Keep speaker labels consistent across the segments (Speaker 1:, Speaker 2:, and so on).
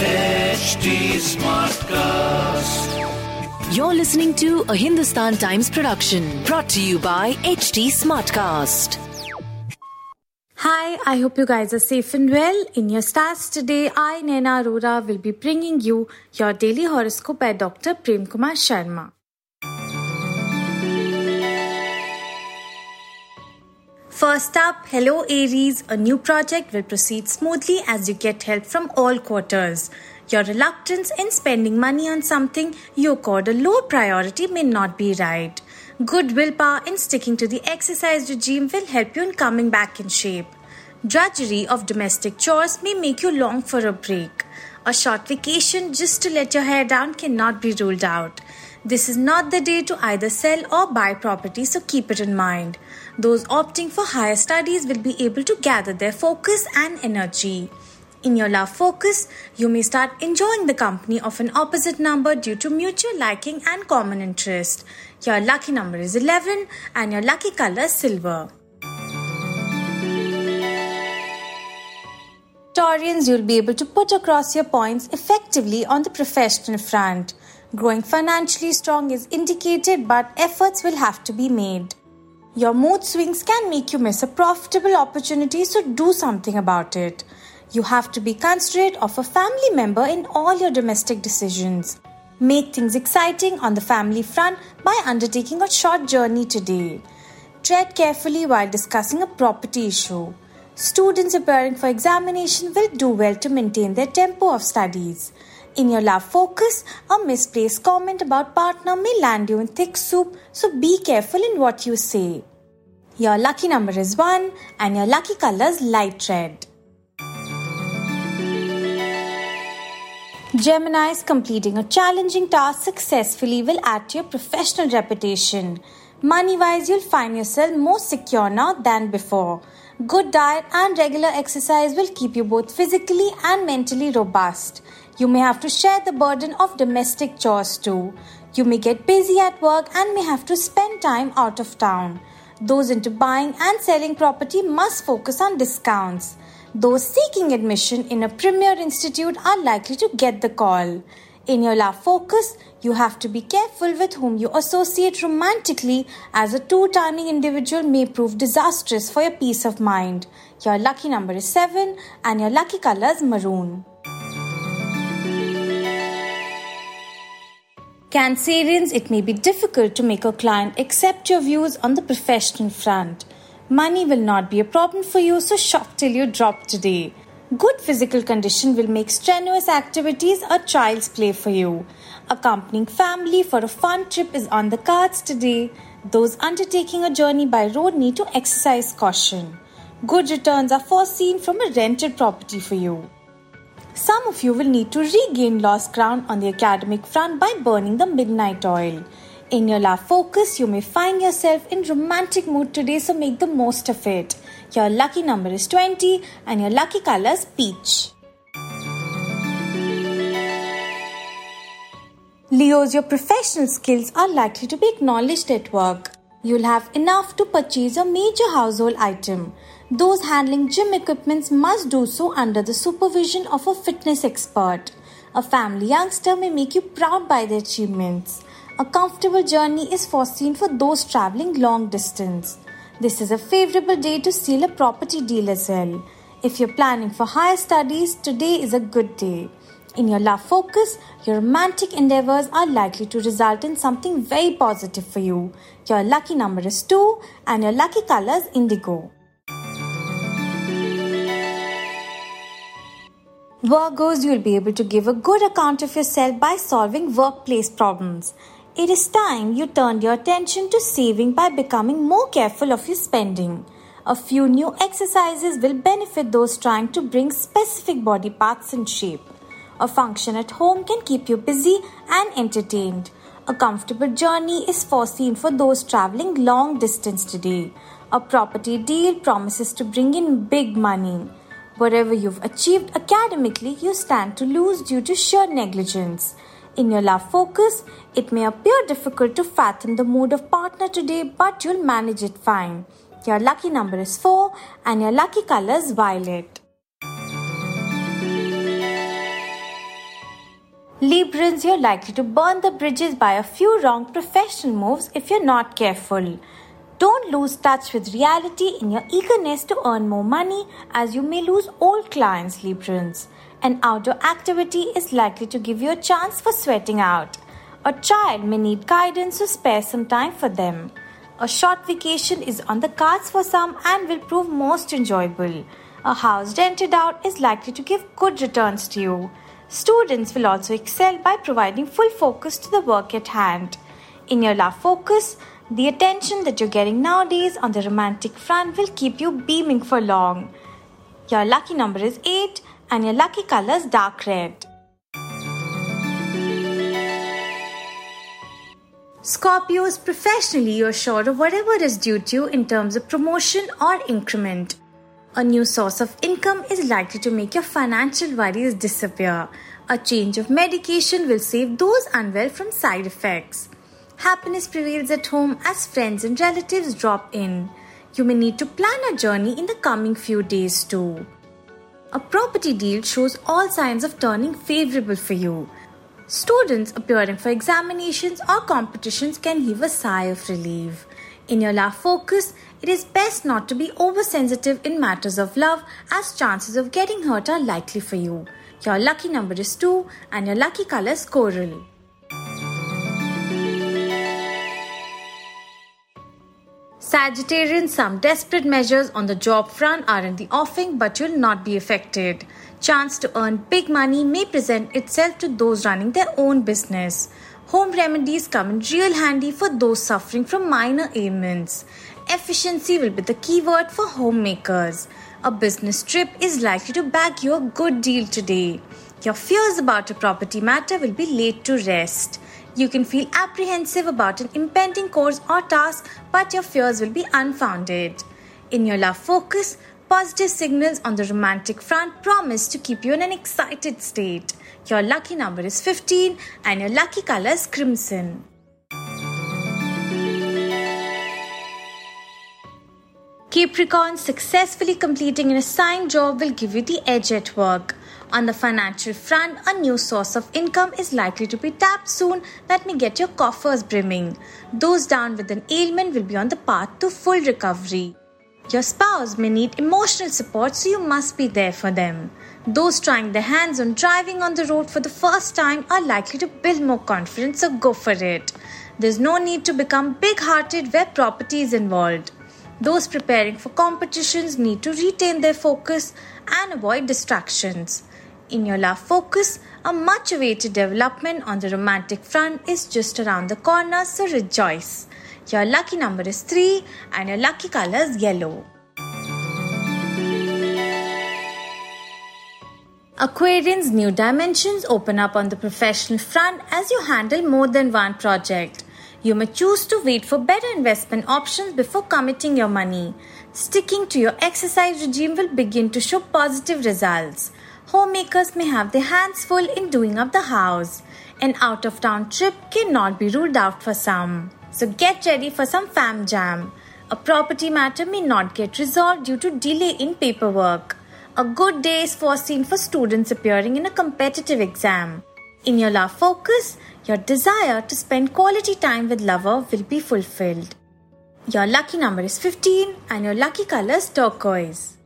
Speaker 1: HT Smartcast.
Speaker 2: You're listening to a Hindustan Times production brought to you by HT Smartcast.
Speaker 3: Hi, I hope you guys are safe and well. In your stars today, I, Naina Arora, will be bringing you your daily horoscope by Dr. Prem Kumar Sharma. First up, hello Aries, a new project will proceed smoothly as you get help from all quarters. Your reluctance in spending money on something you accord a low priority may not be right. Good willpower in sticking to the exercise regime will help you in coming back in shape. Drudgery of domestic chores may make you long for a break. A short vacation just to let your hair down cannot be ruled out. This is not the day to either sell or buy property, so keep it in mind. Those opting for higher studies will be able to gather their focus and energy. In your love focus, you may start enjoying the company of an opposite number due to mutual liking and common interest. Your lucky number is 11 and your lucky color is silver. Taurians, you'll be able to put across your points effectively on the professional front. Growing financially strong is indicated, but efforts will have to be made. Your mood swings can make you miss a profitable opportunity, so do something about it. You have to be considerate of a family member in all your domestic decisions. Make things exciting on the family front by undertaking a short journey today. Tread carefully while discussing a property issue. Students preparing for examination will do well to maintain their tempo of studies. In your love focus, a misplaced comment about partner may land you in thick soup, so be careful in what you say. Your lucky number is 1 and your lucky color is light red. Geminis completing a challenging task successfully will add to your professional reputation. Money wise, you'll find yourself more secure now than before. Good diet and regular exercise will keep you both physically and mentally robust. You may have to share the burden of domestic chores too. You may get busy at work and may have to spend time out of town. Those into buying and selling property must focus on discounts. Those seeking admission in a premier institute are likely to get the call. In your love focus, you have to be careful with whom you associate romantically, as a two timing individual may prove disastrous for your peace of mind. Your lucky number is 7 and your lucky color is maroon. Cancerians, it may be difficult to make a client accept your views on the professional front. Money will not be a problem for you, so shop till you drop today. Good physical condition will make strenuous activities a child's play for you. Accompanying family for a fun trip is on the cards today. Those undertaking a journey by road need to exercise caution. Good returns are foreseen from a rented property for you. Some of you will need to regain lost ground on the academic front by burning the midnight oil. In your love focus, you may find yourself in romantic mood today, so make the most of it. Your lucky number is 20 and your lucky color is peach. Leos, your professional skills are likely to be acknowledged at work. You'll have enough to purchase a major household item. Those handling gym equipments must do so under the supervision of a fitness expert. A family youngster may make you proud by their achievements. A comfortable journey is foreseen for those traveling long distance. This is a favorable day to seal a property deal as well. If you're planning for higher studies, today is a good day. In your love focus, your romantic endeavors are likely to result in something very positive for you. Your lucky number is 2 and your lucky color is indigo. Virgos, you'll be able to give a good account of yourself by solving workplace problems. It is time you turned your attention to saving by becoming more careful of your spending. A few new exercises will benefit those trying to bring specific body parts in shape. A function at home can keep you busy and entertained. A comfortable journey is foreseen for those traveling long distance today. A property deal promises to bring in big money. Whatever you've achieved academically, you stand to lose due to sheer negligence. In your love focus, it may appear difficult to fathom the mood of partner today, but you'll manage it fine. Your lucky number is 4 and your lucky color is violet. Librans, you're likely to burn the bridges by a few wrong professional moves if you're not careful. Don't lose touch with reality in your eagerness to earn more money as you may lose old clients, Librans. An outdoor activity is likely to give you a chance for sweating out. A child may need guidance, to spare some time for them. A short vacation is on the cards for some and will prove most enjoyable. A house rented out is likely to give good returns to you. Students will also excel by providing full focus to the work at hand. In your love focus, the attention that you're getting nowadays on the romantic front will keep you beaming for long. Your lucky number is 8 and your lucky color is dark red. Scorpios, professionally, you're sure of whatever is due to you in terms of promotion or increment. A new source of income is likely to make your financial worries disappear. A change of medication will save those unwell from side effects. Happiness prevails at home as friends and relatives drop in. You may need to plan a journey in the coming few days too. A property deal shows all signs of turning favorable for you. Students appearing for examinations or competitions can heave a sigh of relief. In your love focus, it is best not to be oversensitive in matters of love as chances of getting hurt are likely for you. Your lucky number is 2 and your lucky color is coral. Sagittarian, some desperate measures on the job front are in the offing but you'll not be affected. Chance to earn big money may present itself to those running their own business. Home remedies come in real handy for those suffering from minor ailments. Efficiency will be the keyword for homemakers. A business trip is likely to bag you a good deal today. Your fears about a property matter will be laid to rest. You can feel apprehensive about an impending course or task, but your fears will be unfounded. In your love focus, positive signals on the romantic front promise to keep you in an excited state. Your lucky number is 15 and your lucky color is crimson. Capricorn successfully completing an assigned job will give you the edge at work. On the financial front, a new source of income is likely to be tapped soon that may get your coffers brimming. Those down with an ailment will be on the path to full recovery. Your spouse may need emotional support, so you must be there for them. Those trying their hands on driving on the road for the first time are likely to build more confidence, so go for it. There's no need to become big hearted where property is involved. Those preparing for competitions need to retain their focus and avoid distractions. In your love focus, a much awaited development on the romantic front is just around the corner, so rejoice. Your lucky number is 3 and your lucky color is yellow. Aquarian's new dimensions open up on the professional front as you handle more than one project. You may choose to wait for better investment options before committing your money. Sticking to your exercise regime will begin to show positive results. Homemakers may have their hands full in doing up the house. An out of town trip cannot be ruled out for some. So get ready for some fam jam. A property matter may not get resolved due to delay in paperwork. A good day is foreseen for students appearing in a competitive exam. In your love focus, your desire to spend quality time with lover will be fulfilled. Your lucky number is 15 and your lucky color is turquoise.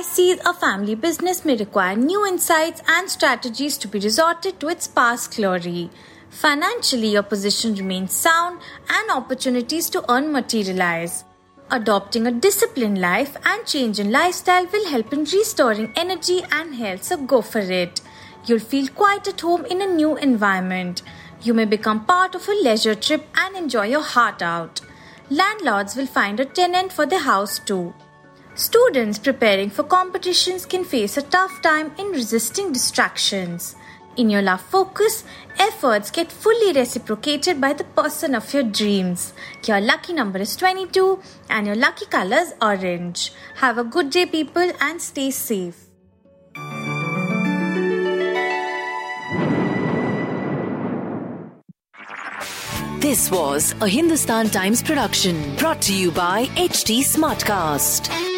Speaker 3: A family business may require new insights and strategies to be resorted to its past glory. Financially, your position remains sound and opportunities to earn materialize. Adopting a disciplined life and change in lifestyle will help in restoring energy and health, so go for it. You'll feel quite at home in a new environment. You may become part of a leisure trip and enjoy your heart out. Landlords will find a tenant for their house too. Students preparing for competitions can face a tough time in resisting distractions. In your love focus, efforts get fully reciprocated by the person of your dreams. Your lucky number is 22 and your lucky color is orange. Have a good day, people, and stay safe.
Speaker 2: This was a Hindustan Times production brought to you by HT Smartcast.